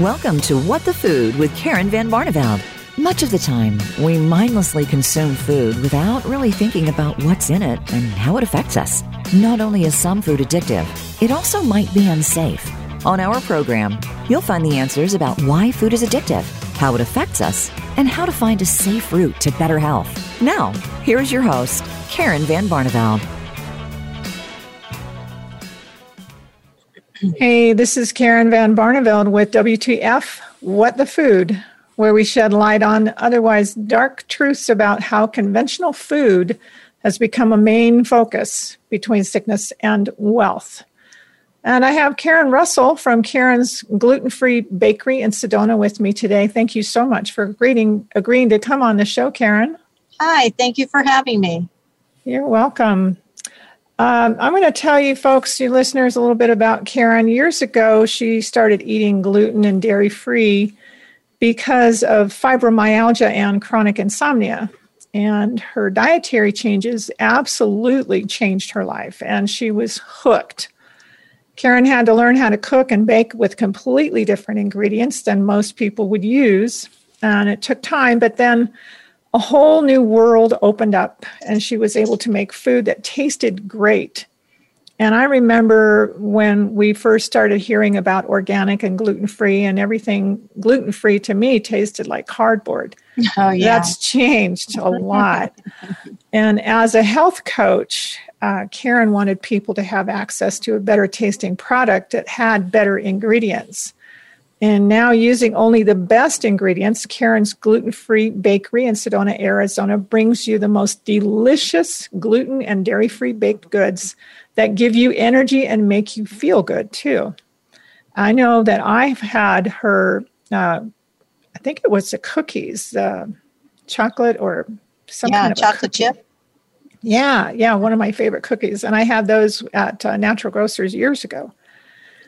Welcome to What the Food with Karen Van Barneveld. Much of the time, we mindlessly consume food without really thinking about what's in it and how it affects us. Not only is some food addictive, it also might be unsafe. On our program, you'll find the answers about why food is addictive, how it affects us, and how to find a safe route to better health. Now, here's your host, Karen Van Barneveld. Hey, this is Karen Van Barneveld with WTF What the Food, where we shed light on otherwise dark truths about how conventional food has become a main focus between sickness and wealth. And I have Karen Russell from Karen's Gluten Free Bakery in Sedona with me today. Thank you so much for agreeing, agreeing to come on the show, Karen. Hi, thank you for having me. You're welcome. Um, I'm going to tell you, folks, you listeners, a little bit about Karen. Years ago, she started eating gluten and dairy free because of fibromyalgia and chronic insomnia. And her dietary changes absolutely changed her life, and she was hooked. Karen had to learn how to cook and bake with completely different ingredients than most people would use. And it took time, but then a whole new world opened up and she was able to make food that tasted great. And I remember when we first started hearing about organic and gluten free, and everything gluten free to me tasted like cardboard. Oh, yeah. That's changed a lot. and as a health coach, uh, Karen wanted people to have access to a better tasting product that had better ingredients. And now, using only the best ingredients, Karen's gluten free bakery in Sedona, Arizona brings you the most delicious gluten and dairy free baked goods that give you energy and make you feel good too. I know that I've had her, uh, I think it was the cookies, uh, chocolate or some yeah, kind of chocolate chip. Yeah, yeah, one of my favorite cookies. And I had those at uh, Natural Grocers years ago.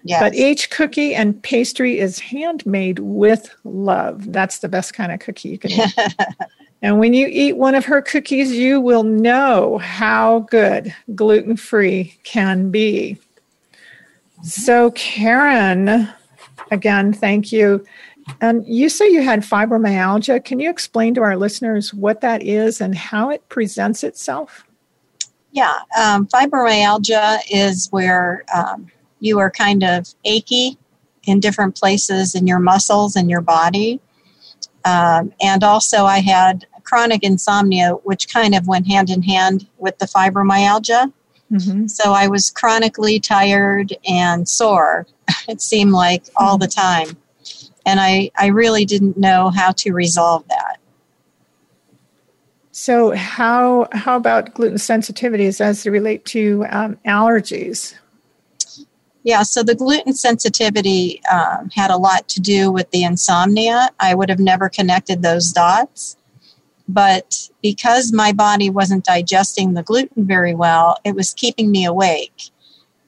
Yes. But each cookie and pastry is handmade with love. That's the best kind of cookie you can eat. and when you eat one of her cookies, you will know how good gluten free can be. So, Karen, again, thank you. And you say you had fibromyalgia. Can you explain to our listeners what that is and how it presents itself? Yeah, um, fibromyalgia is where um, you are kind of achy in different places in your muscles and your body. Um, and also, I had chronic insomnia, which kind of went hand in hand with the fibromyalgia. Mm-hmm. So I was chronically tired and sore, it seemed like all the time. And I, I really didn't know how to resolve that. So, how, how about gluten sensitivities as they relate to um, allergies? Yeah, so the gluten sensitivity um, had a lot to do with the insomnia. I would have never connected those dots. But because my body wasn't digesting the gluten very well, it was keeping me awake.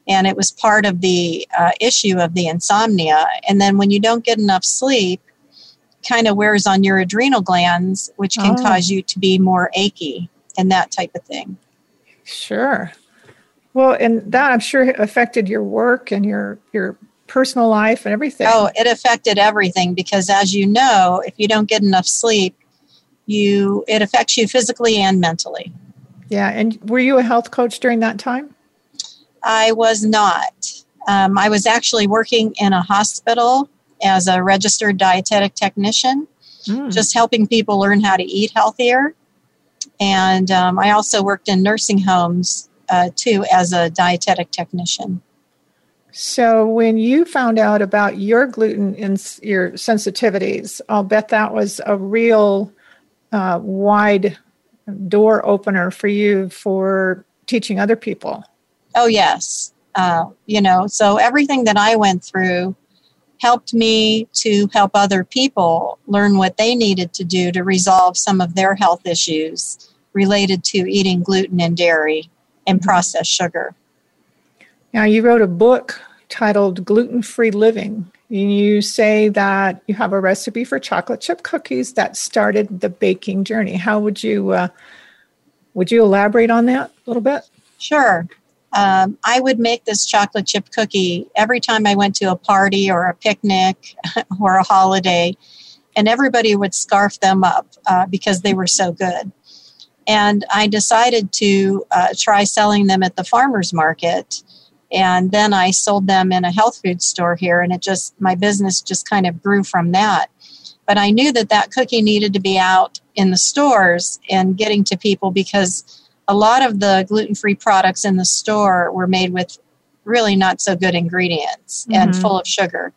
And it was part of the uh, issue of the insomnia. And then when you don't get enough sleep, kind of wears on your adrenal glands, which can oh. cause you to be more achy and that type of thing. Sure. Well, and that I'm sure affected your work and your your personal life and everything. Oh, it affected everything because as you know, if you don't get enough sleep, you it affects you physically and mentally. Yeah, and were you a health coach during that time? I was not. Um, I was actually working in a hospital as a registered dietetic technician, mm. just helping people learn how to eat healthier. And um, I also worked in nursing homes uh, too as a dietetic technician. So, when you found out about your gluten and your sensitivities, I'll bet that was a real uh, wide door opener for you for teaching other people. Oh, yes. Uh, you know, so everything that I went through helped me to help other people learn what they needed to do to resolve some of their health issues related to eating gluten and dairy and processed sugar. Now, you wrote a book titled Gluten Free Living. You say that you have a recipe for chocolate chip cookies that started the baking journey. How would you uh, would you elaborate on that a little bit? Sure. um, I would make this chocolate chip cookie every time I went to a party or a picnic or a holiday, and everybody would scarf them up uh, because they were so good. And I decided to uh, try selling them at the farmer's market. And then I sold them in a health food store here, and it just, my business just kind of grew from that. But I knew that that cookie needed to be out in the stores and getting to people because a lot of the gluten free products in the store were made with really not so good ingredients mm-hmm. and full of sugar.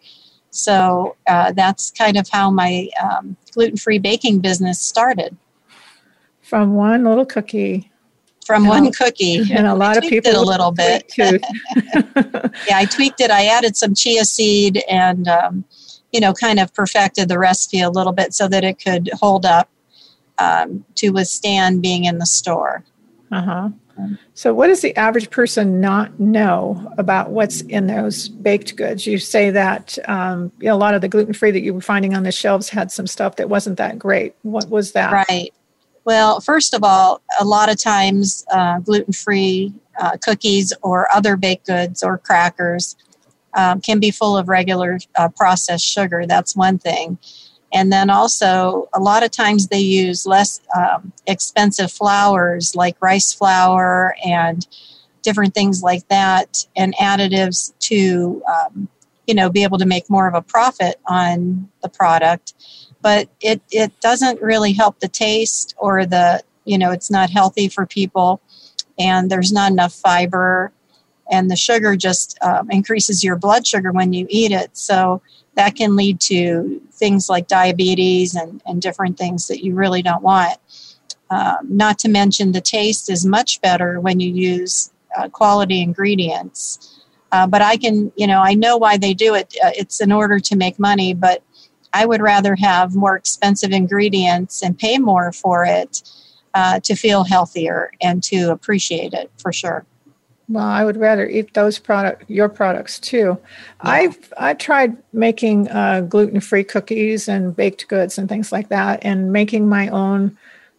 So uh, that's kind of how my um, gluten free baking business started. From one little cookie. From and one cookie. And a lot of people. It a little bit. yeah, I tweaked it. I added some chia seed and, um, you know, kind of perfected the recipe a little bit so that it could hold up um, to withstand being in the store. Uh huh. So, what does the average person not know about what's in those baked goods? You say that um, you know, a lot of the gluten free that you were finding on the shelves had some stuff that wasn't that great. What was that? Right. Well, first of all, a lot of times uh, gluten free uh, cookies or other baked goods or crackers um, can be full of regular uh, processed sugar. That's one thing. And then also, a lot of times they use less um, expensive flours like rice flour and different things like that, and additives to, um, you know, be able to make more of a profit on the product. But it, it doesn't really help the taste or the, you know, it's not healthy for people, and there's not enough fiber, and the sugar just um, increases your blood sugar when you eat it. So that can lead to things like diabetes and, and different things that you really don't want. Um, not to mention, the taste is much better when you use uh, quality ingredients. Uh, but I can, you know, I know why they do it. Uh, it's in order to make money, but I would rather have more expensive ingredients and pay more for it uh, to feel healthier and to appreciate it for sure. Well, I would rather eat those product your products too. Yeah. I've I tried making uh, gluten free cookies and baked goods and things like that, and making my own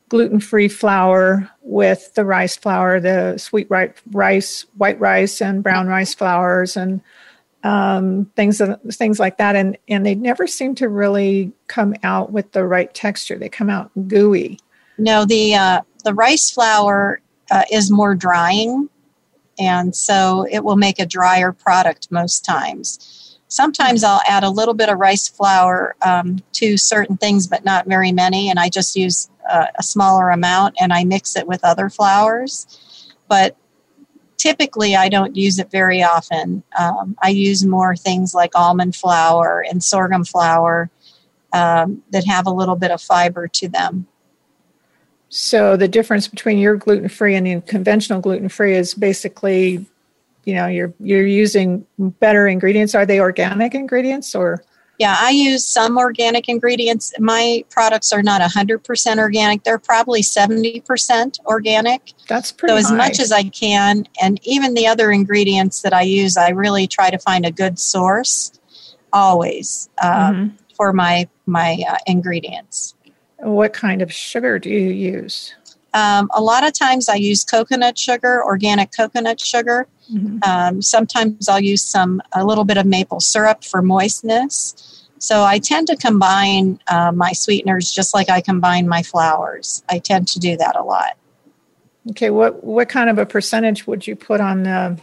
gluten free flour with the rice flour, the sweet rice, white rice, and brown rice flours, and um, things things like that. And and they never seem to really come out with the right texture. They come out gooey. No, the uh, the rice flour uh, is more drying and so it will make a drier product most times. Sometimes I'll add a little bit of rice flour um, to certain things, but not very many, and I just use a, a smaller amount and I mix it with other flours. But typically, I don't use it very often. Um, I use more things like almond flour and sorghum flour um, that have a little bit of fiber to them. So the difference between your gluten free and the conventional gluten free is basically, you know, you're you're using better ingredients. Are they organic ingredients or? Yeah, I use some organic ingredients. My products are not 100% organic. They're probably 70% organic. That's pretty So as high. much as I can and even the other ingredients that I use, I really try to find a good source always uh, mm-hmm. for my my uh, ingredients. What kind of sugar do you use? Um, a lot of times I use coconut sugar, organic coconut sugar. Mm-hmm. Um, sometimes I'll use some a little bit of maple syrup for moistness. So I tend to combine uh, my sweeteners just like I combine my flours. I tend to do that a lot. Okay, what what kind of a percentage would you put on the?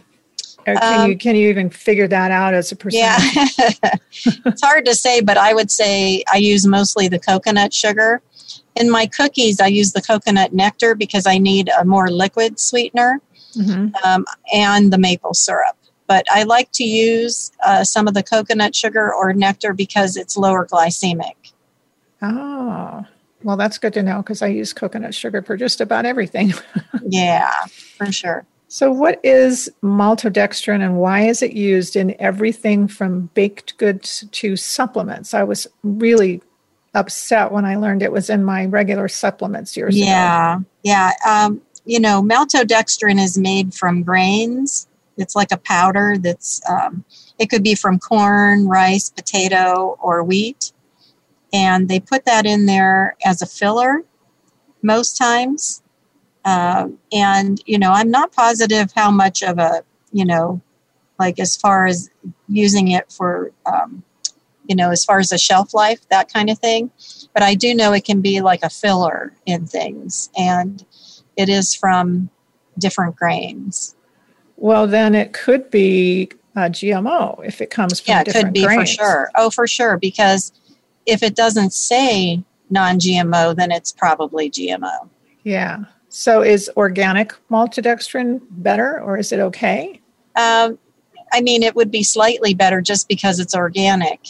can um, you can you even figure that out as a percentage? Yeah, it's hard to say, but I would say I use mostly the coconut sugar. In my cookies, I use the coconut nectar because I need a more liquid sweetener mm-hmm. um, and the maple syrup. But I like to use uh, some of the coconut sugar or nectar because it's lower glycemic. Oh, well, that's good to know because I use coconut sugar for just about everything. yeah, for sure. So, what is maltodextrin and why is it used in everything from baked goods to supplements? I was really upset when I learned it was in my regular supplements years yeah, ago. Yeah, yeah. Um, you know, maltodextrin is made from grains. It's like a powder that's, um, it could be from corn, rice, potato, or wheat. And they put that in there as a filler most times. Uh, and, you know, I'm not positive how much of a you know, like as far as using it for, um, you know, as far as the shelf life, that kind of thing. But I do know it can be like a filler in things, and it is from different grains. Well, then it could be a GMO if it comes from yeah, it different could be grains. for sure. Oh, for sure, because if it doesn't say non-GMO, then it's probably GMO. Yeah. So is organic maltodextrin better, or is it okay? Um, I mean, it would be slightly better just because it's organic,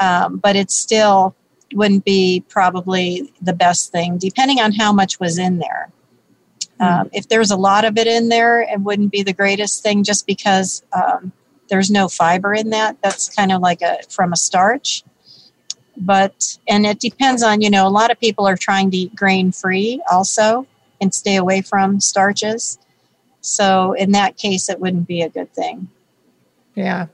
um, but it still wouldn't be probably the best thing, depending on how much was in there. Um, if there's a lot of it in there, it wouldn't be the greatest thing just because um, there's no fiber in that. That's kind of like a from a starch. But and it depends on you know a lot of people are trying to eat grain free also and stay away from starches. So in that case, it wouldn't be a good thing. Yeah.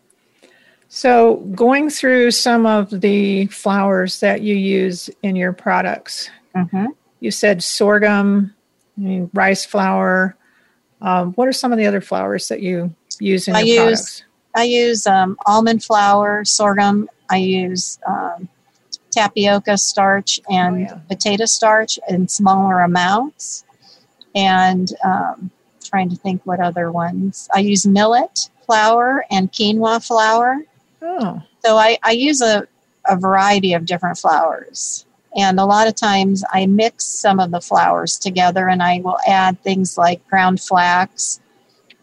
So going through some of the flours that you use in your products, Mm-hmm. you said sorghum, rice flour. Um, what are some of the other flours that you use in I your use- products? I use um, almond flour, sorghum. I use um, tapioca starch and Oh, yeah. potato starch in smaller amounts. And um, trying to think what other ones. I use millet flour and quinoa flour. Oh, So I, I use a, a variety of different flours. And a lot of times I mix some of the flours together and I will add things like ground flax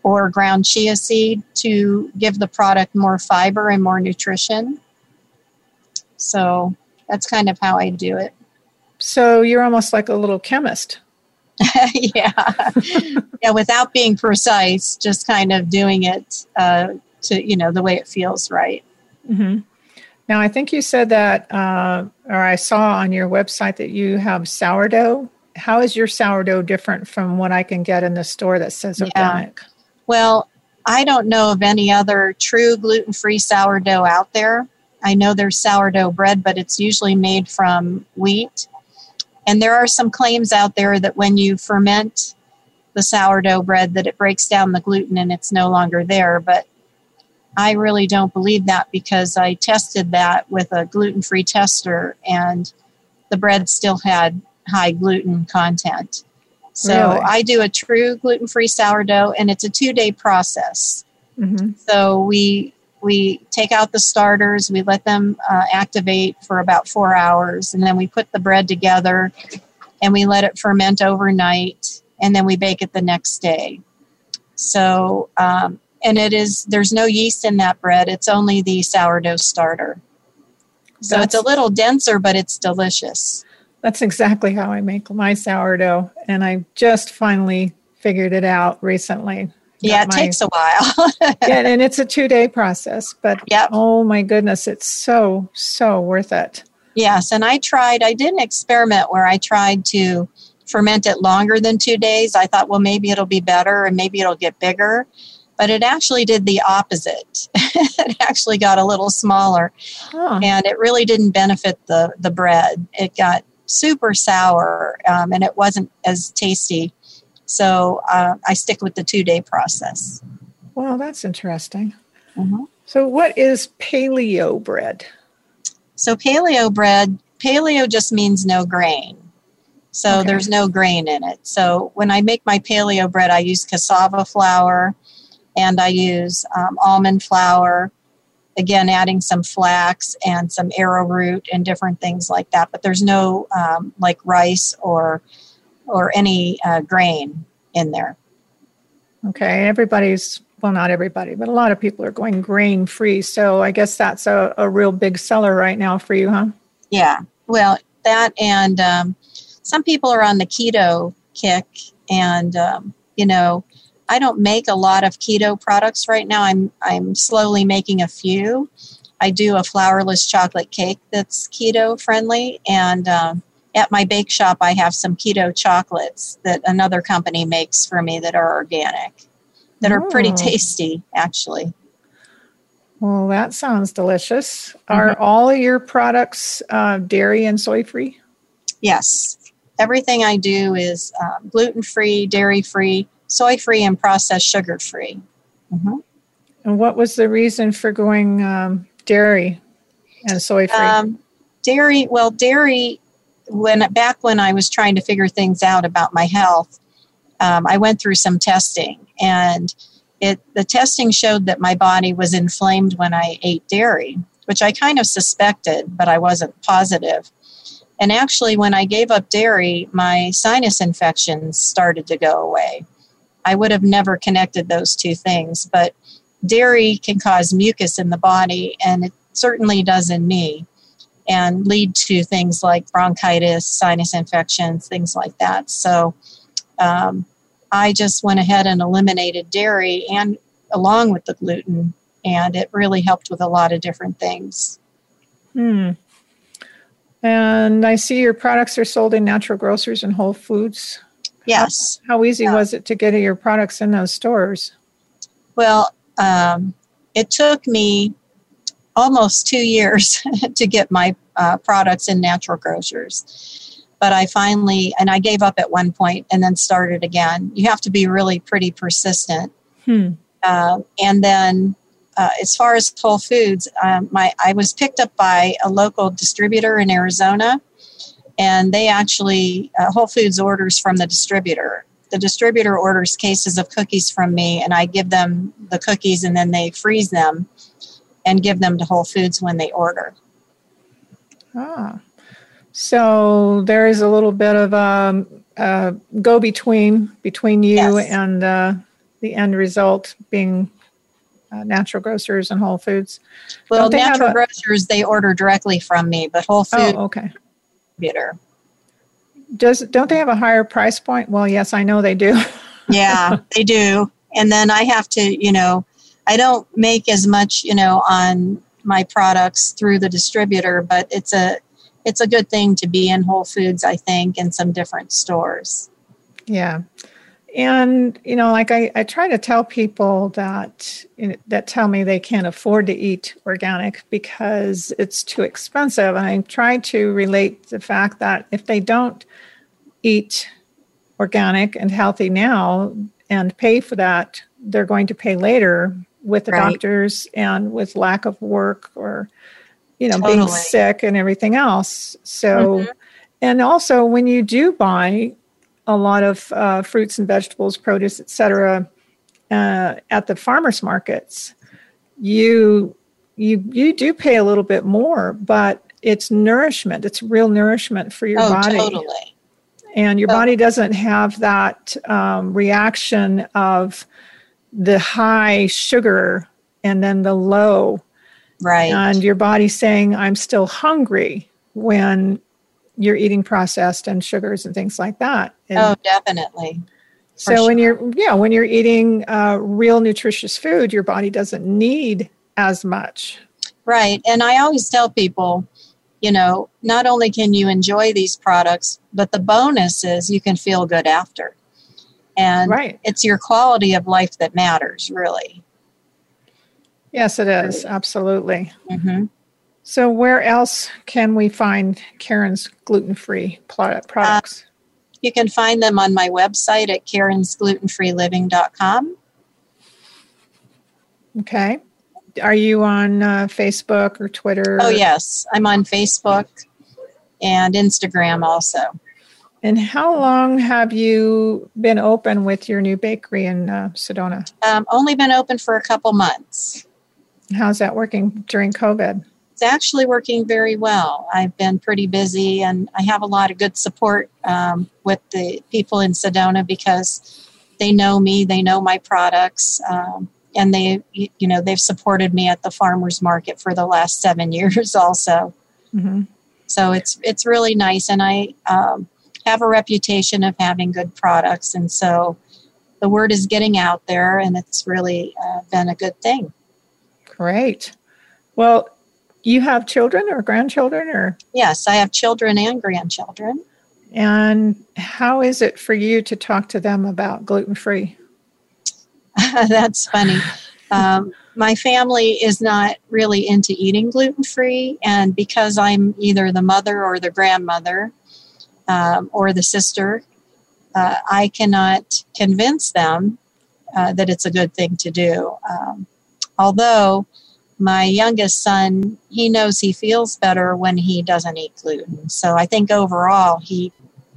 or ground chia seed to give the product more fiber and more nutrition. So that's kind of how I do it. so you're almost like a little chemist. yeah. yeah, without being precise, just kind of doing it uh, to, you know, the way it feels right. hmm Now, I think you said that, uh, or I saw on your website that you have sourdough. How is your sourdough different from what I can get in the store that says Yeah. organic? Well, I don't know of any other true gluten free sourdough out there. I know there's sourdough bread, but it's usually made from wheat. And there are some claims out there that when you ferment the sourdough bread that it breaks down the gluten and it's no longer there, but I really don't believe that because I tested that with a gluten free tester and the bread still had high gluten content. So Really? I do a true gluten free sourdough and it's a two day process. hmm So we we take out the starters, we let them uh, activate for about four hours, and then we put the bread together and we let it ferment overnight, and then we bake it the next day. So um, and it is there's no yeast in that bread; it's only the sourdough starter. So it's a little denser, but it's delicious. That's exactly how I make my sourdough. And I just finally figured it out recently. Yeah, it my- takes a while. yeah, and it's a two day process, but Yep. oh my goodness, it's so, so worth it. Yes, and I tried, I did an experiment where I tried to ferment it longer than two days. I thought, well, maybe it'll be better and maybe it'll get bigger. But it actually did the opposite. it actually got a little smaller Huh. and it really didn't benefit the, the bread. It got super sour um, and it wasn't as tasty. So uh, I stick with the two day process. Well, that's interesting. Mhm. So, what is paleo bread? So paleo bread, paleo just means no grain. So Okay. there's no grain in it. So when I make my paleo bread, I use cassava flour and I use um, almond flour. Again, adding some flax and some arrowroot and different things like that. But there's no um, like rice or or any uh, grain in there. Okay, everybody's, well, not everybody, but a lot of people are going grain free. So, I guess that's a, a real big seller right now for you, huh? Yeah. Well, that and um, some people are on the keto kick, and um, you know, I don't make a lot of keto products right now. I'm I'm slowly making a few. I do a flourless chocolate cake that's keto friendly, and um, at my bake shop, I have some keto chocolates that another company makes for me that are organic, that are pretty Oh. tasty, actually. Well, that sounds delicious. Are all of your products uh, dairy and soy free? Yes. Everything I do is um, gluten free, dairy free, soy free, and processed sugar free. Mhm. And what was the reason for going um, dairy and soy free? Um, dairy, well, dairy, when back when I was trying to figure things out about my health, um, I went through some testing, and it the testing showed that my body was inflamed when I ate dairy, which I kind of suspected, but I wasn't positive. And actually, when I gave up dairy, my sinus infections started to go away. I would have never connected those two things, but dairy can cause mucus in the body, and it certainly does in me, and lead to things like bronchitis, sinus infections, things like that. So um, I just went ahead and eliminated dairy and along with the gluten, and it really helped with a lot of different things. Hmm. And I see your products are sold in natural grocers and Whole Foods. Yes. How easy Yeah. was it to get your products in those stores? Well, um, it took me almost two years to get my uh, products in natural grocers. But I finally, and I gave up at one point and then started again. You have to be really pretty persistent. Hmm. Uh, and then, uh, as far as Whole Foods, um, my I was picked up by a local distributor in Arizona, and they actually uh, Whole Foods orders from the distributor. The distributor orders cases of cookies from me, and I give them the cookies, and then they freeze them and give them to Whole Foods when they order. Ah. So there is a little bit of um, uh, go between between you Yes. and uh, the end result being uh, natural grocers and Whole Foods. Well, natural a- grocers they order directly from me, but Whole Foods Oh, okay. Distributor. Does don't they have a higher price point? Well, yes, I know they do. yeah, they do. And then I have to, you know, I don't make as much, you know, on my products through the distributor, but it's a it's a good thing to be in Whole Foods, I think, and some different stores. Yeah. And, you know, like I, I try to tell people that you know, that tell me they can't afford to eat organic because it's too expensive. And I try to relate the fact that if they don't eat organic and healthy now and pay for that, they're going to pay later with the Right. doctors and with lack of work or, you know, being sick and everything else. So, Mhm. and also when you do buy a lot of uh, fruits and vegetables, produce, etc., uh, at the farmers markets, you you you do pay a little bit more, but it's nourishment. It's real nourishment for your oh, body, totally. and your Oh. body doesn't have that um, reaction of the high sugar and then the low Right. and your body saying i'm still hungry when you're eating processed and sugars and things like that and oh, definitely. so when you're yeah when you're eating uh, real nutritious food your body doesn't need as much Right. And I always tell people, you know, not only can you enjoy these products, but the bonus is you can feel good after. And right it's your quality of life that matters, really. yes it is absolutely hmm so where else can we find karen's gluten-free product products You can find them on my website at karensglutenfreeliving.com. okay are you on uh, facebook or twitter Oh, yes. I'm on Facebook and Instagram also. and how long have you been open with your new bakery in uh, sedona Um, only been open for a couple months. how's that working during covid It's actually working very well. I've been pretty busy and I have a lot of good support um, with the people in Sedona because they know me, they know my products, um, and they, you know, they've supported me at the farmers market for the last seven years also. hmm So it's it's really nice, and I um, have a reputation of having good products, and so the word is getting out there, and it's really uh, been a good thing. Great. Well, you have children or grandchildren, or Yes, I have children and grandchildren. and how is it for you to talk to them about gluten free? That's funny. Um, my family is not really into eating gluten free, and because I'm either the mother or the grandmother um, or the sister, uh, I cannot convince them uh, that it's a good thing to do. Um, although my youngest son, he knows he feels better when he doesn't eat gluten. So I think overall, he,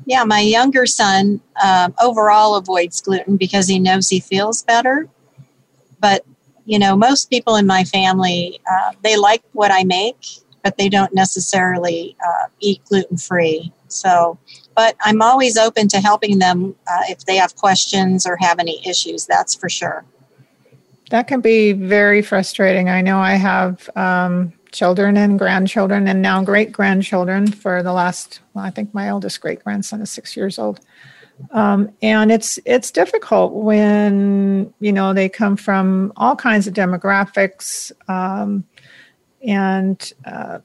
yeah, my younger son um, overall avoids gluten because he knows he feels better. But, you know, most people in my family, uh, they like what I make, but they don't necessarily uh, eat gluten free. So, but I'm always open to helping them uh, if they have questions or have any issues, that's for sure. That can be very frustrating. I know I have um, children and grandchildren and now great grandchildren for the last, well, I think my eldest great grandson is six years old. Um, and it's it's difficult when you know they come from all kinds of demographics um, and uh,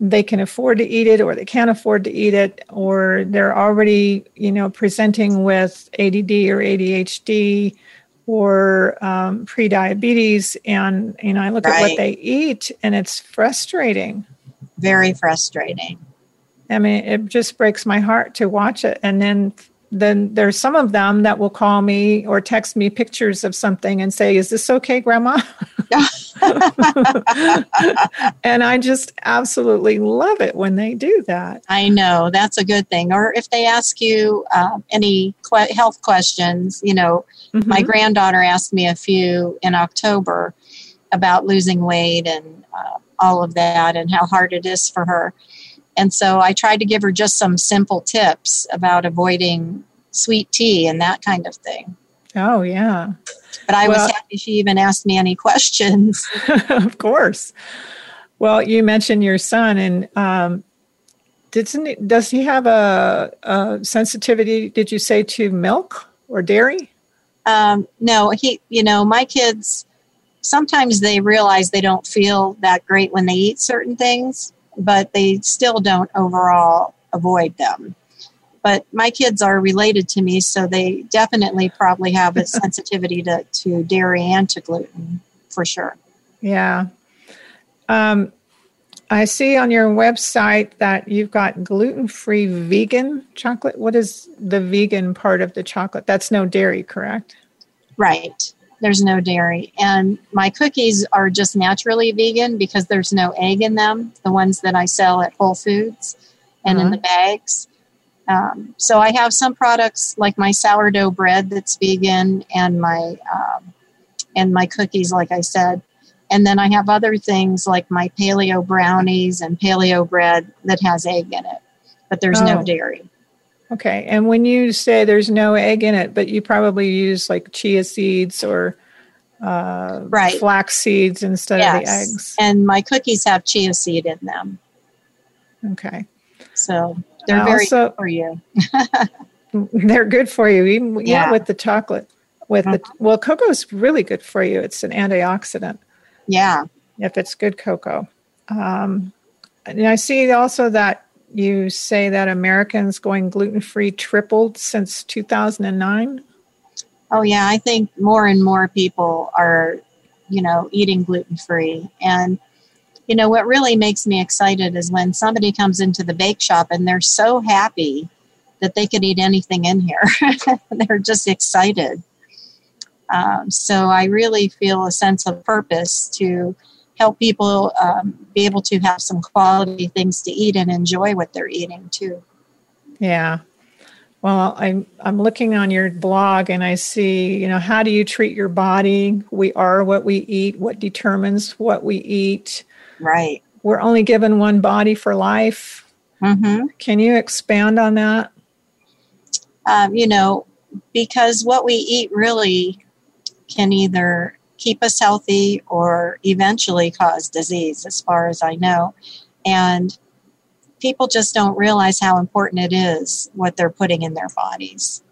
they can afford to eat it or they can't afford to eat it or they're already you know presenting with add or adhd or um, pre-diabetes and you know i look right. at what they eat and it's frustrating. Very frustrating. I mean it just breaks my heart to watch it. And then then there's some of them that will call me or text me pictures of something and say, Is this okay, Grandma? and I just absolutely love it when they do that. I know that's a good thing. Or if they ask you uh, any que- health questions, you know, mm-hmm. my granddaughter asked me a few in October about losing weight and uh, all of that and how hard it is for her. And so I tried to give her just some simple tips about avoiding sweet tea and that kind of thing. Oh, yeah. But I well, was happy she even asked me any questions. of course. Well, you mentioned your son, and um, didn't does he have a, a, sensitivity? Did you say to milk or dairy? Um, no, he. You know, my kids sometimes they realize they don't feel that great when they eat certain things, but they still don't overall avoid them. But my kids are related to me, so they definitely probably have a sensitivity to, to dairy and to gluten for sure. Yeah. Um, I see on your website that you've got gluten free vegan chocolate. What is the vegan part of the chocolate? That's no dairy, correct? Right there's no dairy. And my cookies are just naturally vegan because there's no egg in them, the ones that I sell at Whole Foods and uh-huh. in the bags. Um, so I have some products like my sourdough bread that's vegan and my um, and my cookies, like I said. And then I have other things like my paleo brownies and paleo bread that has egg in it, but there's oh. no dairy. Okay. And when you say there's no egg in it, but you probably use like chia seeds or uh, right. flax seeds instead yes. of the eggs. And my cookies have chia seed in them. Okay. So they're I very also, good for you. they're good for you, even yeah. with the chocolate. With mm-hmm. the well, cocoa is really good for you. It's an antioxidant. Yeah. If it's good cocoa. Um, and I see also that you say that Americans going gluten free tripled since 2009. Oh, yeah. I think more and more people are, you know, eating gluten free. And, you know, what really makes me excited is when somebody comes into the bake shop and they're so happy that they could eat anything in here. they're just excited. Um, so I really feel a sense of purpose to help people um, be able to have some quality things to eat and enjoy what they're eating too. Yeah. Well, I'm I'm looking on your blog and I see, you know, how do you treat your body? We are what we eat. What determines what we eat? Right. We're only given one body for life. Mm-hmm. Can you expand on that? Um, you know, because what we eat really can either keep us healthy or eventually cause disease, as far as I know. And people just don't realize how important it is what they're putting in their bodies.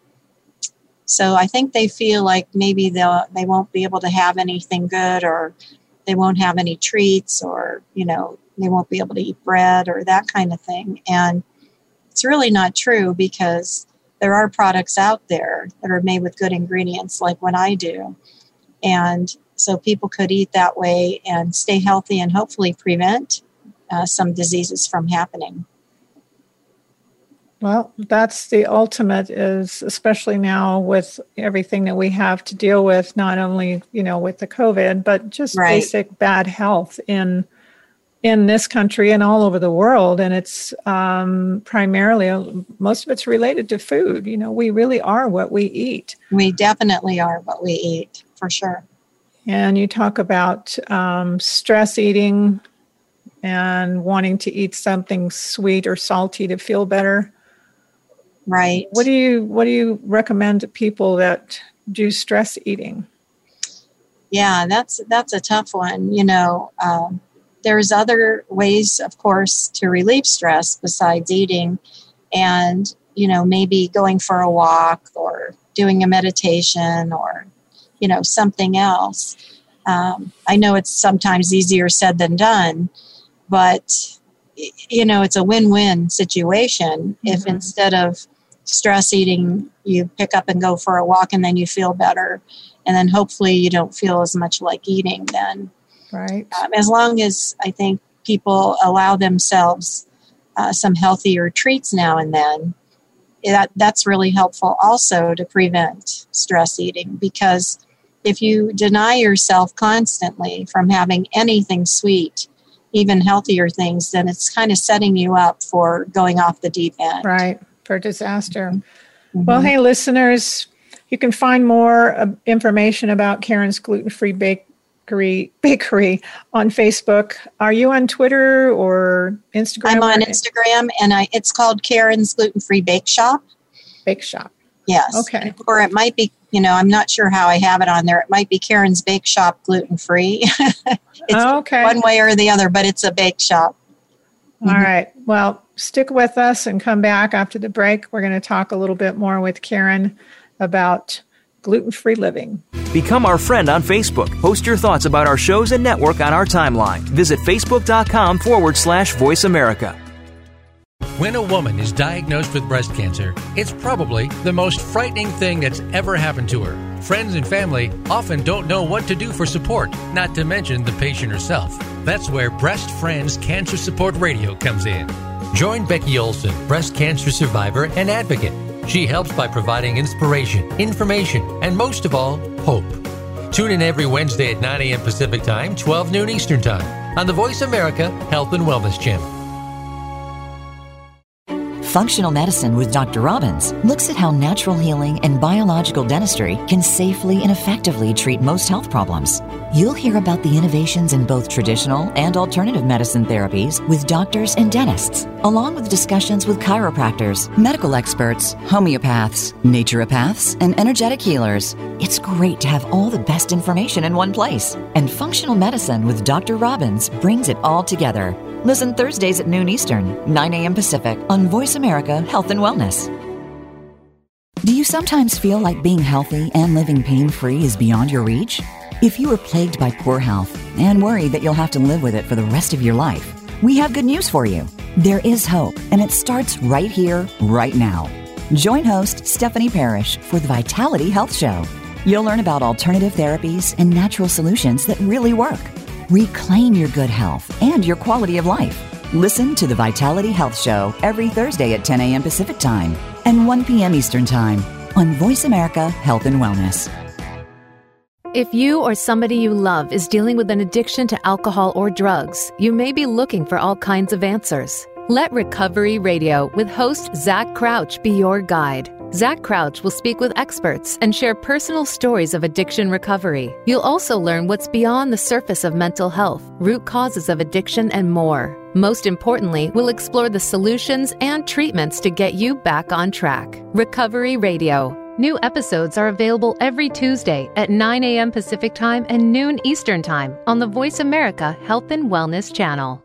So I think they feel like maybe they'll they won't be able to have anything good or they won't have any treats or you know they won't be able to eat bread or that kind of thing and it's really not true because there are products out there that are made with good ingredients like what I do and so people could eat that way and stay healthy and hopefully prevent uh, some diseases from happening. Well, that's the ultimate is especially now with everything that we have to deal with, not only, you know, with the COVID, but just right. basic bad health in in this country and all over the world. And it's um, primarily, uh, most of it's related to food. You know, we really are what we eat. We definitely are what we eat, for sure. And you talk about um, stress eating and wanting to eat something sweet or salty to feel better. Right. What do you What do you recommend to people that do stress eating? Yeah, that's that's a tough one. You know, um, there's other ways, of course, to relieve stress besides eating, and you know, maybe going for a walk or doing a meditation or you know something else. Um, I know it's sometimes easier said than done, but you know it's a win-win situation mm-hmm. if instead of stress eating you pick up and go for a walk and then you feel better and then hopefully you don't feel as much like eating then right um, as long as i think people allow themselves uh, some healthier treats now and then that that's really helpful also to prevent stress eating because if you deny yourself constantly from having anything sweet even healthier things, then it's kind of setting you up for going off the deep end. Right, for disaster. Mm-hmm. Well, hey, listeners, you can find more uh, information about Karen's gluten free bakery bakery on Facebook. Are you on Twitter or Instagram? I'm on Instagram, and I, it's called Karen's Gluten Free Bake Shop. Bake Shop. Yes. Okay. Or it might be, you know, I'm not sure how I have it on there. It might be Karen's Bake Shop gluten free. it's okay. one way or the other, but it's a bake shop. All mm-hmm. right. Well, stick with us and come back after the break. We're going to talk a little bit more with Karen about gluten free living. Become our friend on Facebook. Post your thoughts about our shows and network on our timeline. Visit facebook.com forward slash voice America. When a woman is diagnosed with breast cancer, it's probably the most frightening thing that's ever happened to her. Friends and family often don't know what to do for support, not to mention the patient herself. That's where Breast Friends Cancer Support Radio comes in. Join Becky Olson, breast cancer survivor and advocate. She helps by providing inspiration, information, and most of all, hope. Tune in every Wednesday at 9 a.m. Pacific Time, 12 noon Eastern Time on the Voice America Health and Wellness Channel. Functional Medicine with Dr. Robbins looks at how natural healing and biological dentistry can safely and effectively treat most health problems. You'll hear about the innovations in both traditional and alternative medicine therapies with doctors and dentists, along with discussions with chiropractors, medical experts, homeopaths, naturopaths, and energetic healers. It's great to have all the best information in one place. And Functional Medicine with Dr. Robbins brings it all together. Listen Thursdays at noon Eastern, 9 a.m. Pacific on Voice America Health and Wellness. Do you sometimes feel like being healthy and living pain free is beyond your reach? If you are plagued by poor health and worry that you'll have to live with it for the rest of your life, we have good news for you. There is hope, and it starts right here, right now. Join host Stephanie Parrish for the Vitality Health Show. You'll learn about alternative therapies and natural solutions that really work. Reclaim your good health and your quality of life. Listen to the Vitality Health Show every Thursday at 10 a.m. Pacific Time and 1 p.m. Eastern Time on Voice America Health and Wellness. If you or somebody you love is dealing with an addiction to alcohol or drugs, you may be looking for all kinds of answers. Let Recovery Radio with host Zach Crouch be your guide. Zach Crouch will speak with experts and share personal stories of addiction recovery. You'll also learn what's beyond the surface of mental health, root causes of addiction, and more. Most importantly, we'll explore the solutions and treatments to get you back on track. Recovery Radio. New episodes are available every Tuesday at 9 a.m. Pacific Time and noon Eastern Time on the Voice America Health and Wellness channel.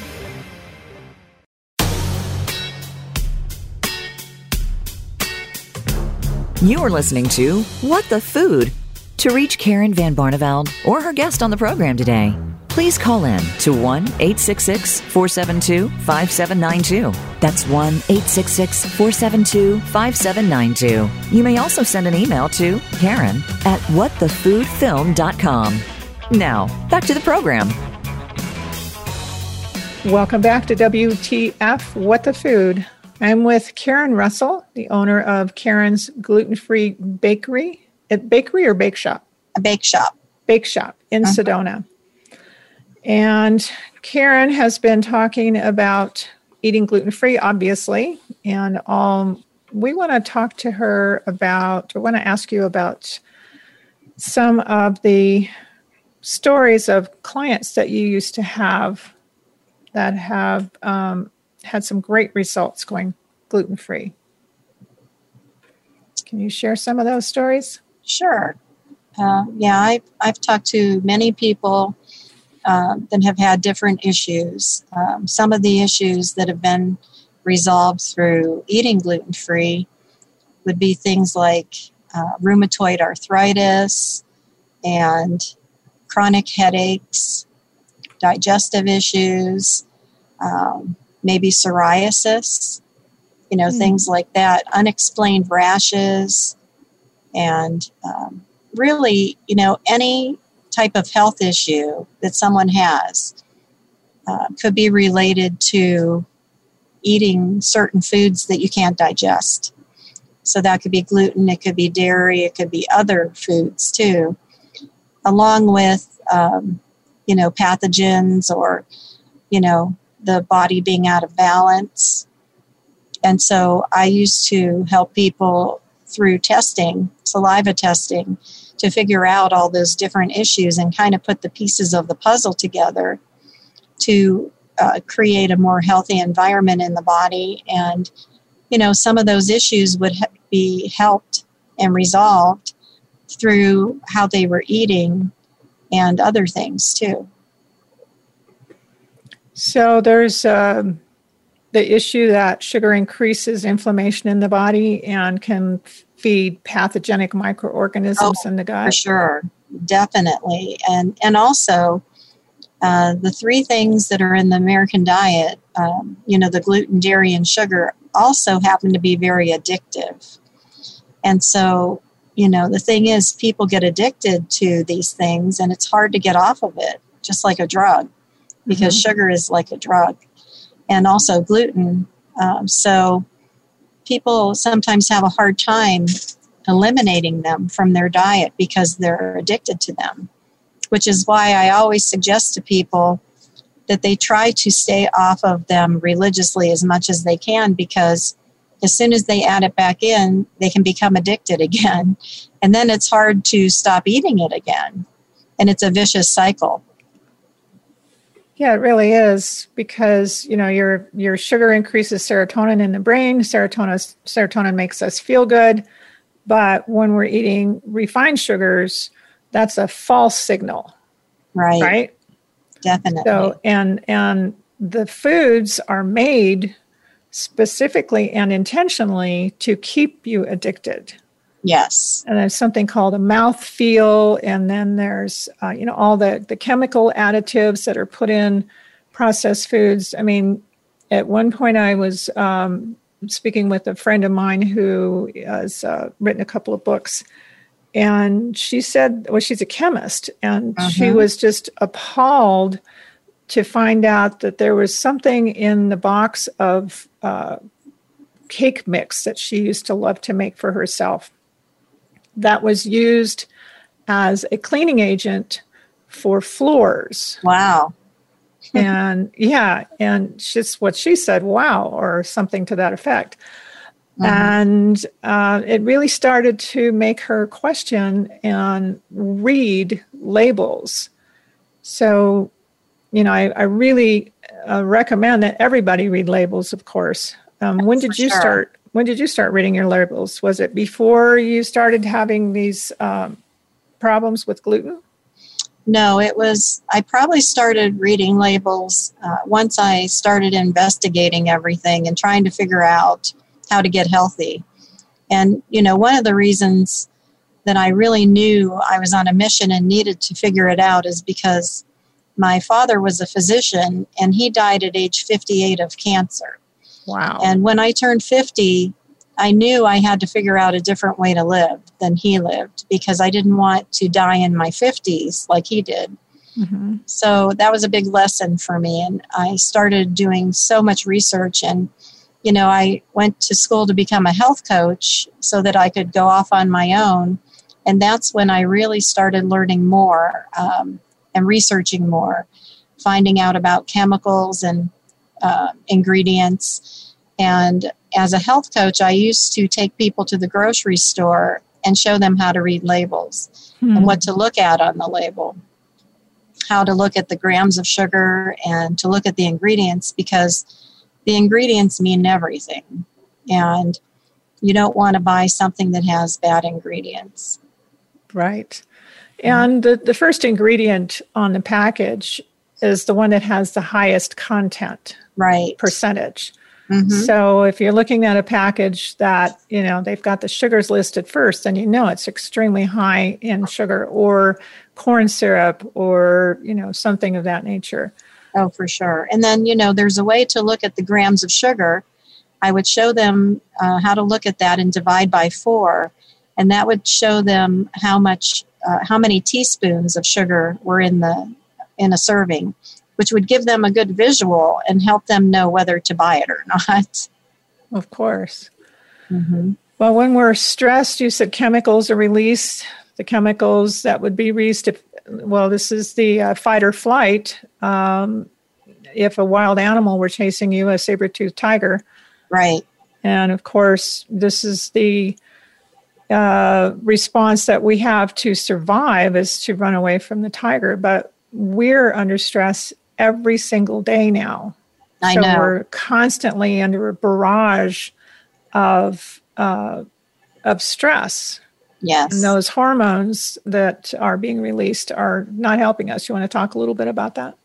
You are listening to What the Food. To reach Karen Van Barneveld or her guest on the program today, please call in to 1 866 472 5792. That's 1 866 472 5792. You may also send an email to Karen at whatthefoodfilm.com. Now, back to the program. Welcome back to WTF What the Food. I'm with Karen Russell, the owner of Karen's Gluten Free Bakery. At bakery or bake shop? A bake shop. Bake shop in uh-huh. Sedona. And Karen has been talking about eating gluten free, obviously. And um, we want to talk to her about, or want to ask you about some of the stories of clients that you used to have that have um, had some great results going gluten free. Can you share some of those stories? Sure. Uh, yeah, I've, I've talked to many people uh, that have had different issues. Um, some of the issues that have been resolved through eating gluten free would be things like uh, rheumatoid arthritis and chronic headaches, digestive issues, um, maybe psoriasis, you know, mm. things like that, unexplained rashes, and um, really, you know, any type of health issue that someone has uh, could be related to eating certain foods that you can't digest. So that could be gluten, it could be dairy, it could be other foods too, along with, um, you know, pathogens or, you know, the body being out of balance. And so I used to help people through testing, saliva testing, to figure out all those different issues and kind of put the pieces of the puzzle together to uh, create a more healthy environment in the body. And, you know, some of those issues would ha- be helped and resolved through how they were eating and other things too. So there's um, the issue that sugar increases inflammation in the body and can feed pathogenic microorganisms oh, in the gut. For sure, definitely, and and also uh, the three things that are in the American diet, um, you know, the gluten, dairy, and sugar, also happen to be very addictive, and so. You know, the thing is, people get addicted to these things and it's hard to get off of it, just like a drug because mm-hmm. sugar is like a drug and also gluten. Um, so people sometimes have a hard time eliminating them from their diet because they're addicted to them, which is why I always suggest to people that they try to stay off of them religiously as much as they can because as soon as they add it back in, they can become addicted again. And then it's hard to stop eating it again. And it's a vicious cycle. Yeah, it really is because you know your your sugar increases serotonin in the brain. Serotonin serotonin makes us feel good, but when we're eating refined sugars, that's a false signal. Right. Right. Definitely. So and and the foods are made specifically and intentionally to keep you addicted. Yes. And there's something called a mouth feel, and then there's uh, you know all the the chemical additives that are put in processed foods. I mean, at one point I was um, speaking with a friend of mine who has uh, written a couple of books, and she said, well, she's a chemist, and uh-huh. she was just appalled to find out that there was something in the box of uh, cake mix that she used to love to make for herself that was used as a cleaning agent for floors. Wow. and yeah, and just what she said, wow, or something to that effect. Mm-hmm. And uh, it really started to make her question and read labels. So, you know, I, I really uh, recommend that everybody read labels, of course. Um, when did you sure. start when did you start reading your labels? Was it before you started having these um, problems with gluten? No, it was, I probably started reading labels uh, once I started investigating everything and trying to figure out how to get healthy. And, you know, one of the reasons that I really knew I was on a mission and needed to figure it out is because my father was a physician and he died at age 58 of cancer. Wow. And when I turned 50, I knew I had to figure out a different way to live than he lived because I didn't want to die in my 50s like he did. Mm-hmm. So that was a big lesson for me. And I started doing so much research. And, you know, I went to school to become a health coach so that I could go off on my own. And that's when I really started learning more um, and researching more, finding out about chemicals and uh, ingredients. And as a health coach, I used to take people to the grocery store and show them how to read labels hmm. and what to look at on the label, how to look at the grams of sugar and to look at the ingredients because the ingredients mean everything. And you don't want to buy something that has bad ingredients. Right. And the, the first ingredient on the package is the one that has the highest content right percentage. Mm-hmm. So if you're looking at a package that, you know, they've got the sugars listed first, then you know it's extremely high in sugar or corn syrup or, you know, something of that nature. Oh, for sure. And then, you know, there's a way to look at the grams of sugar. I would show them uh, how to look at that and divide by four. And that would show them how much, uh, how many teaspoons of sugar were in the in a serving which would give them a good visual and help them know whether to buy it or not. Of course. Mm-hmm. Well, when we're stressed, you said chemicals are released. The chemicals that would be released if, well, this is the uh, fight or flight. Um, if a wild animal were chasing you, a saber toothed tiger. Right. And of course, this is the uh, response that we have to survive is to run away from the tiger. But we're under stress every single day now. I so know. we're constantly under a barrage of uh, of stress. Yes. And those hormones that are being released are not helping us. You want to talk a little bit about that?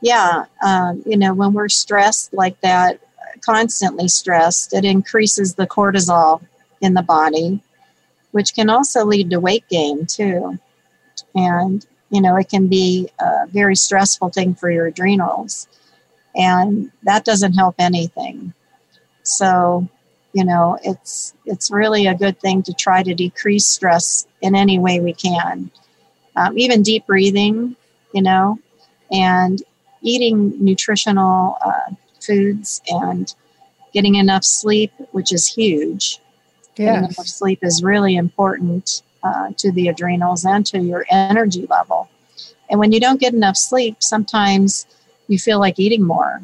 Yeah. Um, you know, when we're stressed like that, constantly stressed, it increases the cortisol in the body, which can also lead to weight gain too. And you know, it can be a very stressful thing for your adrenals. And that doesn't help anything. So, you know, it's it's really a good thing to try to decrease stress in any way we can. Um, even deep breathing, you know, and eating nutritional uh, foods and getting enough sleep, which is huge. Yes. Getting enough sleep is really important uh, to the adrenals and to your energy level. And when you don't get enough sleep, sometimes you feel like eating more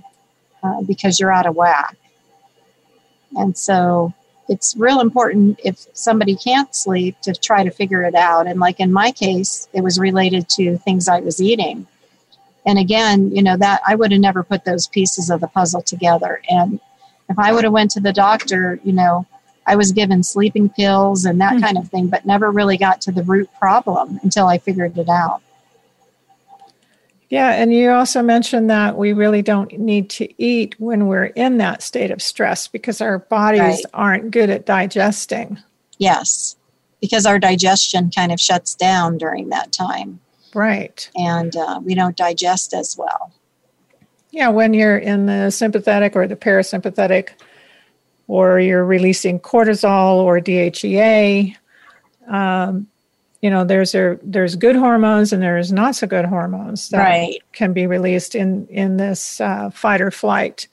uh, because you're out of whack. And so it's real important if somebody can't sleep to try to figure it out. And like in my case, it was related to things I was eating. And again, you know, that I would have never put those pieces of the puzzle together. And if I would have went to the doctor, you know, I was given sleeping pills and that mm-hmm. kind of thing, but never really got to the root problem until I figured it out. Yeah, and you also mentioned that we really don't need to eat when we're in that state of stress because our bodies right. aren't good at digesting. Yes, because our digestion kind of shuts down during that time. Right. And uh, we don't digest as well. Yeah, when you're in the sympathetic or the parasympathetic or you're releasing cortisol or DHEA. Um, you know, there's a, there's good hormones and there's not so good hormones that right. can be released in in this uh, fight or flight.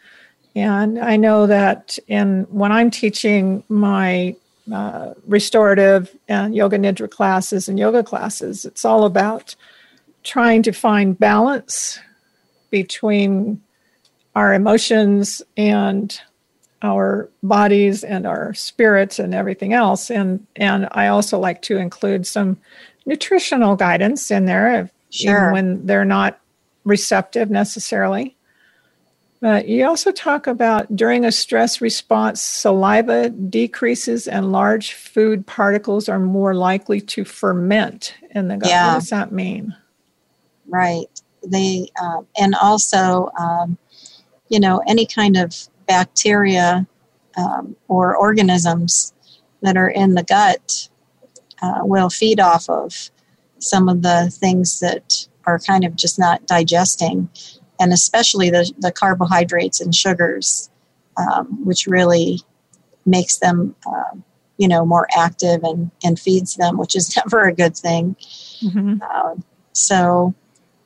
And I know that in when I'm teaching my uh, restorative and yoga nidra classes and yoga classes, it's all about trying to find balance between our emotions and our bodies and our spirits and everything else. And and I also like to include some nutritional guidance in there, if, sure. when they're not receptive necessarily. But you also talk about during a stress response, saliva decreases and large food particles are more likely to ferment in the gut. Yeah. What does that mean? Right. They um, and also, um, you know, any kind of bacteria um, or organisms that are in the gut uh, will feed off of some of the things that are kind of just not digesting, and especially the, the carbohydrates and sugars, um, which really makes them, uh, you know, more active and, and feeds them, which is never a good thing. Mm-hmm. Uh, so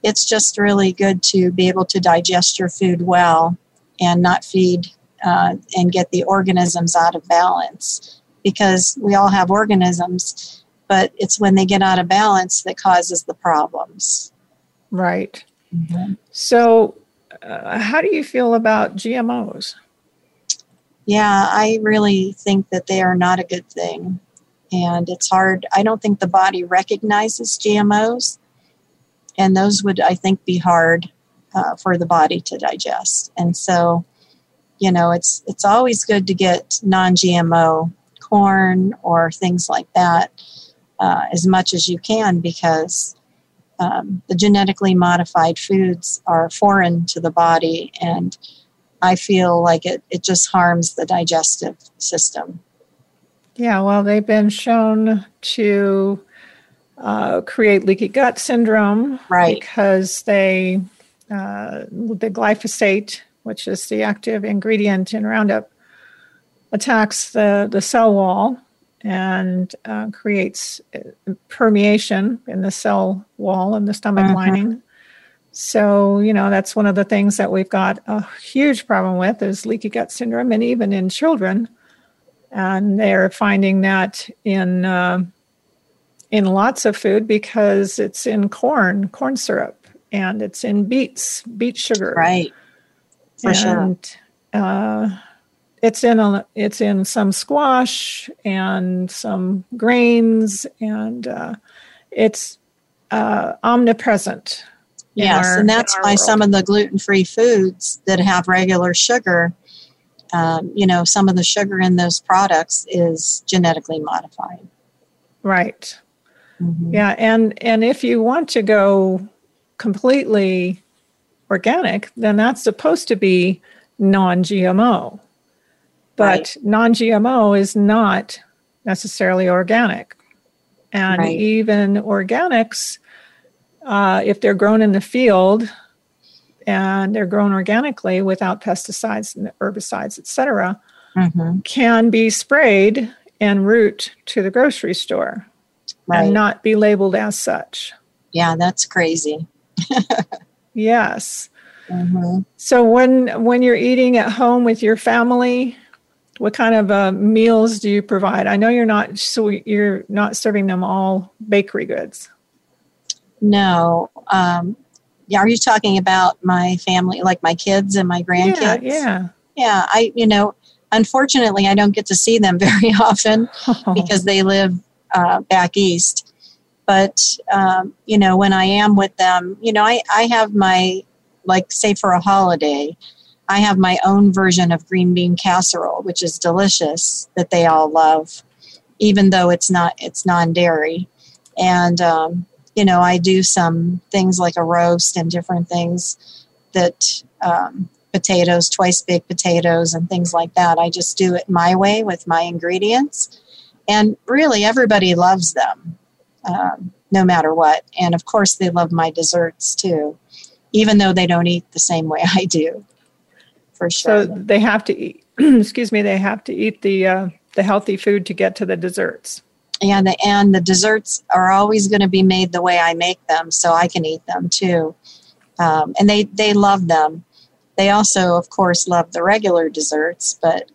it's just really good to be able to digest your food well and not feed uh, and get the organisms out of balance because we all have organisms, but it's when they get out of balance that causes the problems. Right. Mm-hmm. So, uh, how do you feel about GMOs? Yeah, I really think that they are not a good thing. And it's hard. I don't think the body recognizes GMOs. And those would, I think, be hard uh, for the body to digest. And so, you know, it's it's always good to get non-GMO corn or things like that uh, as much as you can because um, the genetically modified foods are foreign to the body and I feel like it, it just harms the digestive system. Yeah, well, they've been shown to uh, create leaky gut syndrome right. because they uh, the glyphosate, which is the active ingredient in Roundup, attacks the, the cell wall and uh, creates uh, permeation in the cell wall and the stomach uh-huh. lining. So, you know, that's one of the things that we've got a huge problem with is leaky gut syndrome, and even in children. And they're finding that in uh, in lots of food because it's in corn, corn syrup, and it's in beets, beet sugar. Right. For and, sure. Uh, it's in a, it's in some squash and some grains, and uh, it's uh, omnipresent. Yes, our, and that's why world. some of the gluten-free foods that have regular sugar, um, you know, some of the sugar in those products is genetically modified. Right. Mm-hmm. Yeah, and and if you want to go completely organic, then that's supposed to be non-GMO. But right. non-GMO is not necessarily organic. And right. even organics, uh, if they're grown in the field and they're grown organically without pesticides and herbicides, etc., mm-hmm. can be sprayed en route to the grocery store right. and not be labeled as such. Yeah, that's crazy. yes. Mm-hmm. So when when you're eating at home with your family, what kind of uh, meals do you provide? I know you're not so you're not serving them all bakery goods. No. Um, yeah, are you talking about my family, like my kids and my grandkids? Yeah, yeah. Yeah, I you know, unfortunately, I don't get to see them very often oh. because they live uh, back east. But um, you know, when I am with them, you know, I I have my like say for a holiday, I have my own version of green bean casserole, which is delicious that they all love, even though it's not it's non dairy, and um, you know I do some things like a roast and different things that um, potatoes, twice baked potatoes, and things like that. I just do it my way with my ingredients, and really everybody loves them um, no matter what. And of course they love my desserts too even though they don't eat the same way i do for sure. so they have to eat excuse me they have to eat the uh, the healthy food to get to the desserts. And the, and the desserts are always going to be made the way i make them so i can eat them too. Um, and they they love them. They also of course love the regular desserts but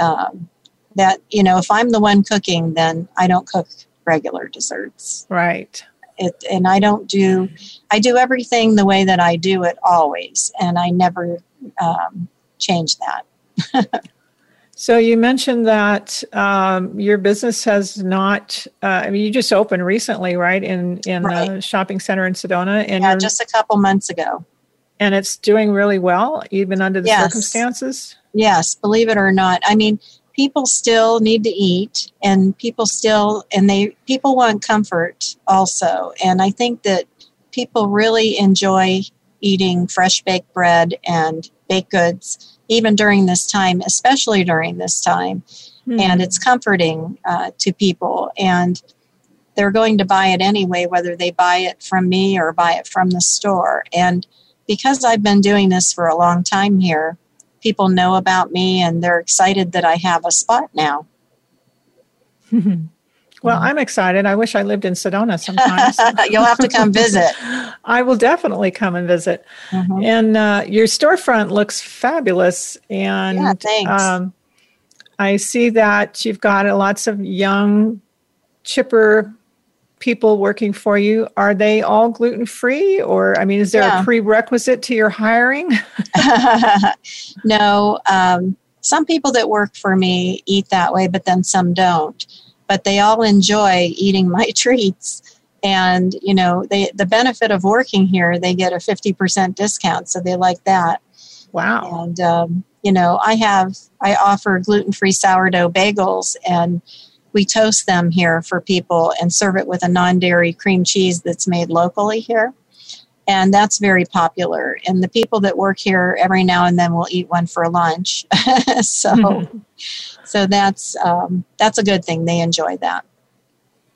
um, that you know if i'm the one cooking then i don't cook regular desserts. Right. It, and i don't do i do everything the way that i do it always and i never um, change that. So you mentioned that um, your business has not uh, i mean you just opened recently right in in right. a shopping center in sedona and yeah, just a couple months ago. And it's doing really well even under the yes. circumstances? Yes believe it or not. I mean people still need to eat and people still and they people want comfort also and i think that people really enjoy eating fresh baked bread and baked goods even during this time, especially during this time. Mm. And it's comforting uh, to people. And they're going to buy it anyway, whether they buy it from me or buy it from the store. And because I've been doing this for a long time here, people know about me and they're excited that I have a spot now. Well, I'm excited. I wish I lived in Sedona sometimes. You'll have to come visit. I will definitely come and visit. Mm-hmm. And uh, your storefront looks fabulous. And yeah, thanks. Um, I see that you've got lots of young, chipper people working for you. Are they all gluten free? Or, I mean, is there yeah. a prerequisite to your hiring? no. Um, some people that work for me eat that way, but then some don't but they all enjoy eating my treats and you know they the benefit of working here they get a 50% discount so they like that wow and um, you know i have i offer gluten-free sourdough bagels and we toast them here for people and serve it with a non-dairy cream cheese that's made locally here and that's very popular and the people that work here every now and then will eat one for lunch so so that's um, that's a good thing. They enjoy that.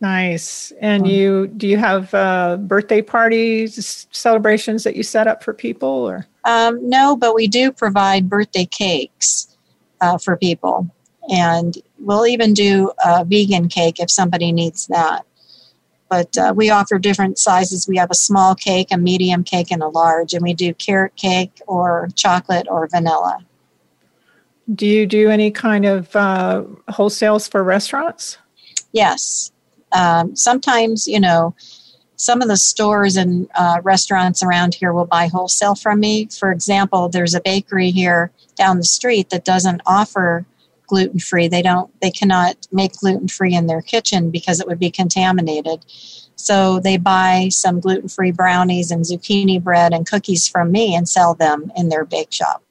Nice. And you do you have uh, birthday parties, celebrations that you set up for people, or? Um, no, but we do provide birthday cakes uh, for people, and we'll even do a vegan cake if somebody needs that. But uh, we offer different sizes. We have a small cake, a medium cake, and a large, and we do carrot cake or chocolate or vanilla. Do you do any kind of uh, wholesales for restaurants? Yes. Um, sometimes, you know, some of the stores and uh, restaurants around here will buy wholesale from me. For example, there's a bakery here down the street that doesn't offer gluten free. They don't. They cannot make gluten free in their kitchen because it would be contaminated. So they buy some gluten free brownies and zucchini bread and cookies from me and sell them in their bake shop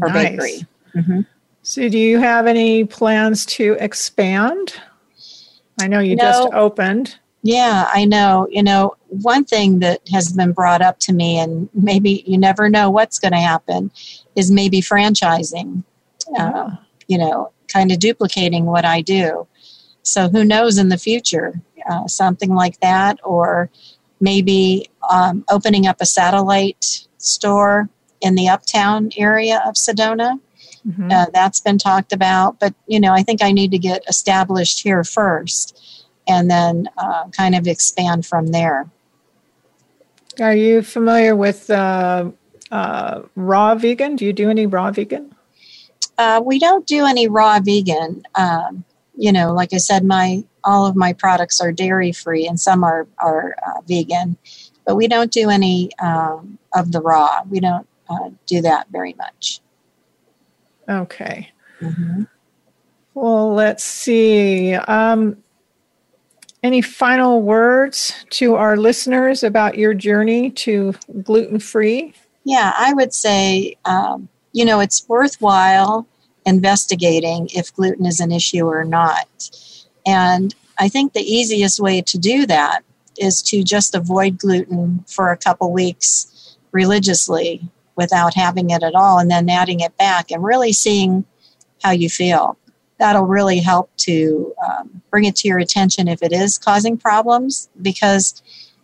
or nice. bakery. Mm-hmm. So, do you have any plans to expand? I know you just opened. Yeah, I know. You know, one thing that has been brought up to me, and maybe you never know what's going to happen, is maybe franchising. Uh, you know, kind of duplicating what I do. So, who knows in the future, uh, something like that, or maybe um, opening up a satellite store in the uptown area of Sedona. Mm-hmm. Uh, that's been talked about, but you know, I think I need to get established here first, and then uh, kind of expand from there. Are you familiar with uh, uh raw vegan? Do you do any raw vegan? Uh, we don't do any raw vegan. Um, you know, like I said, my all of my products are dairy free, and some are are uh, vegan, but we don't do any um, of the raw. We don't uh, do that very much. Okay. Mm-hmm. Well, let's see. Um, any final words to our listeners about your journey to gluten free? Yeah, I would say, um, you know, it's worthwhile investigating if gluten is an issue or not. And I think the easiest way to do that is to just avoid gluten for a couple weeks religiously without having it at all and then adding it back and really seeing how you feel. That'll really help to um, bring it to your attention if it is causing problems because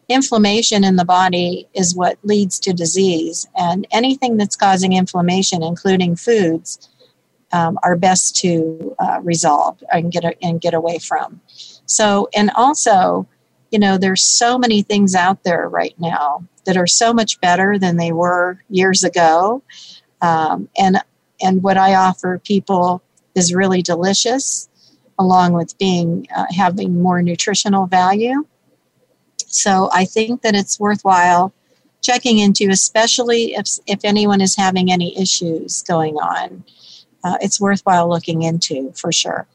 inflammation in the body is what leads to disease. And anything that's causing inflammation, including foods, um, are best to uh, resolve and get, a, and get away from. So, and also, you know, there's so many things out there right now that are so much better than they were years ago. Um, and and what I offer people is really delicious, along with being uh, having more nutritional value. So I think that it's worthwhile checking into, especially if if anyone is having any issues going on. Uh, it's worthwhile looking into for sure.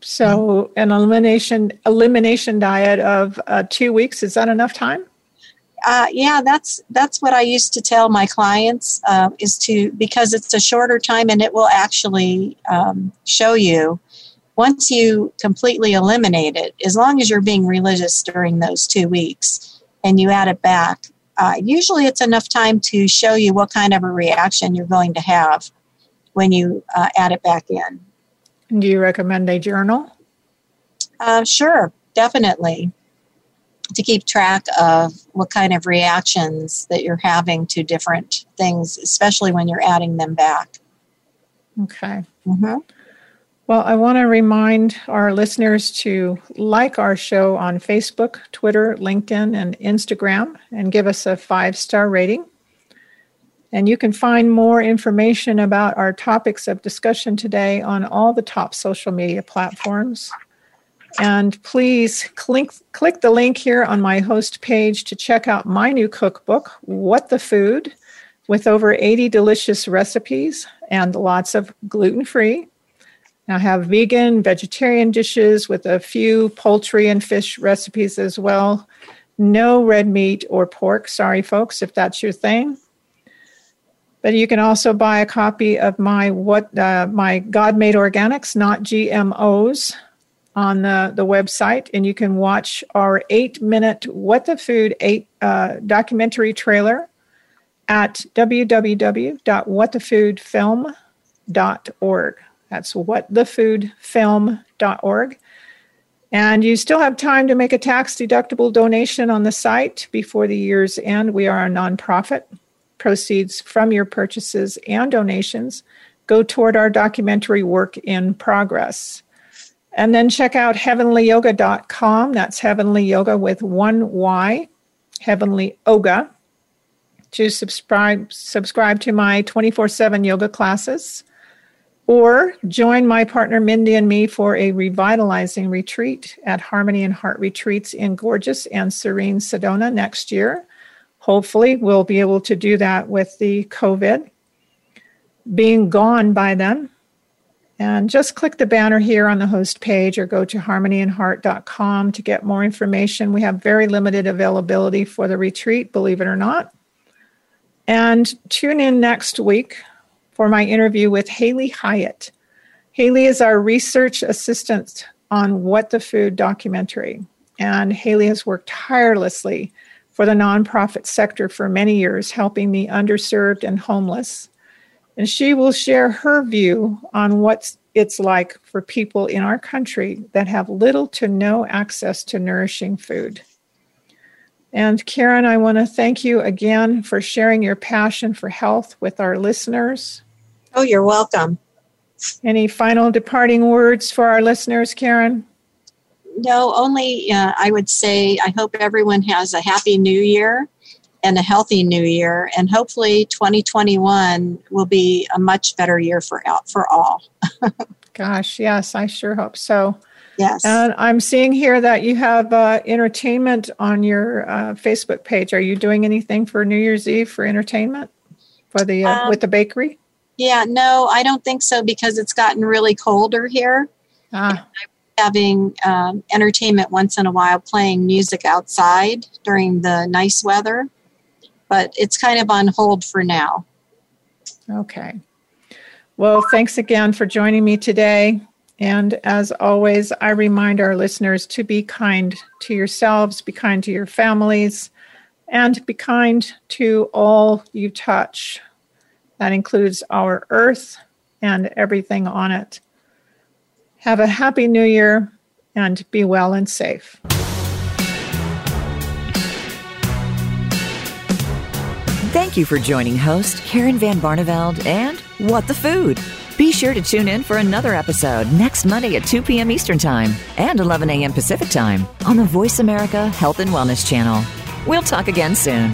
So, an elimination elimination diet of uh, two weeks is that enough time? uh, yeah, that's that's what I used to tell my clients uh, is to because it's a shorter time and it will actually um, show you once you completely eliminate it. As long as you're being religious during those two weeks and you add it back, uh, usually it's enough time to show you what kind of a reaction you're going to have when you uh, add it back in. Do you recommend a journal? Uh, sure, definitely. To keep track of what kind of reactions that you're having to different things, especially when you're adding them back. Okay. Mm-hmm. Well, I want to remind our listeners to like our show on Facebook, Twitter, LinkedIn, and Instagram and give us a five star rating. And you can find more information about our topics of discussion today on all the top social media platforms. And please click, click the link here on my host page to check out my new cookbook, What the Food, with over 80 delicious recipes and lots of gluten free. I have vegan, vegetarian dishes with a few poultry and fish recipes as well. No red meat or pork. Sorry, folks, if that's your thing. But you can also buy a copy of my what uh, my God made organics, not GMOs, on the, the website, and you can watch our eight minute What the Food eight uh, documentary trailer at www.whatthefoodfilm.org. That's whatthefoodfilm.org. And you still have time to make a tax deductible donation on the site before the year's end. We are a nonprofit. Proceeds from your purchases and donations go toward our documentary work in progress. And then check out heavenlyyoga.com. That's heavenly yoga with one Y, heavenly yoga, to subscribe subscribe to my 24/7 yoga classes or join my partner Mindy and me for a revitalizing retreat at Harmony and Heart Retreats in gorgeous and serene Sedona next year. Hopefully, we'll be able to do that with the COVID being gone by then. And just click the banner here on the host page or go to harmonyandheart.com to get more information. We have very limited availability for the retreat, believe it or not. And tune in next week for my interview with Haley Hyatt. Haley is our research assistant on What the Food documentary. And Haley has worked tirelessly for the nonprofit sector for many years, helping the underserved and homeless. And she will share her view on what it's like for people in our country that have little to no access to nourishing food. And Karen, I want to thank you again for sharing your passion for health with our listeners. Oh, you're welcome. Any final departing words for our listeners, Karen? No, only uh, I would say I hope everyone has a happy new year and a healthy new year, and hopefully 2021 will be a much better year for for all. Gosh, yes, I sure hope so. Yes. And I'm seeing here that you have uh, entertainment on your uh, Facebook page. Are you doing anything for New Year's Eve for entertainment for the uh, um, with the bakery? Yeah, no, I don't think so because it's gotten really colder here. Ah having um, entertainment once in a while, playing music outside during the nice weather, but it's kind of on hold for now. Okay. Well, thanks again for joining me today. And as always, I remind our listeners to be kind to yourselves, be kind to your families, and be kind to all you touch. That includes our earth and everything on it. Have a happy new year and be well and safe. Thank you for joining host Karen Van Barneveld and What the Food. Be sure to tune in for another episode next Monday at 2 p.m. Eastern Time and 11 a.m. Pacific Time on the Voice America Health and Wellness Channel. We'll talk again soon.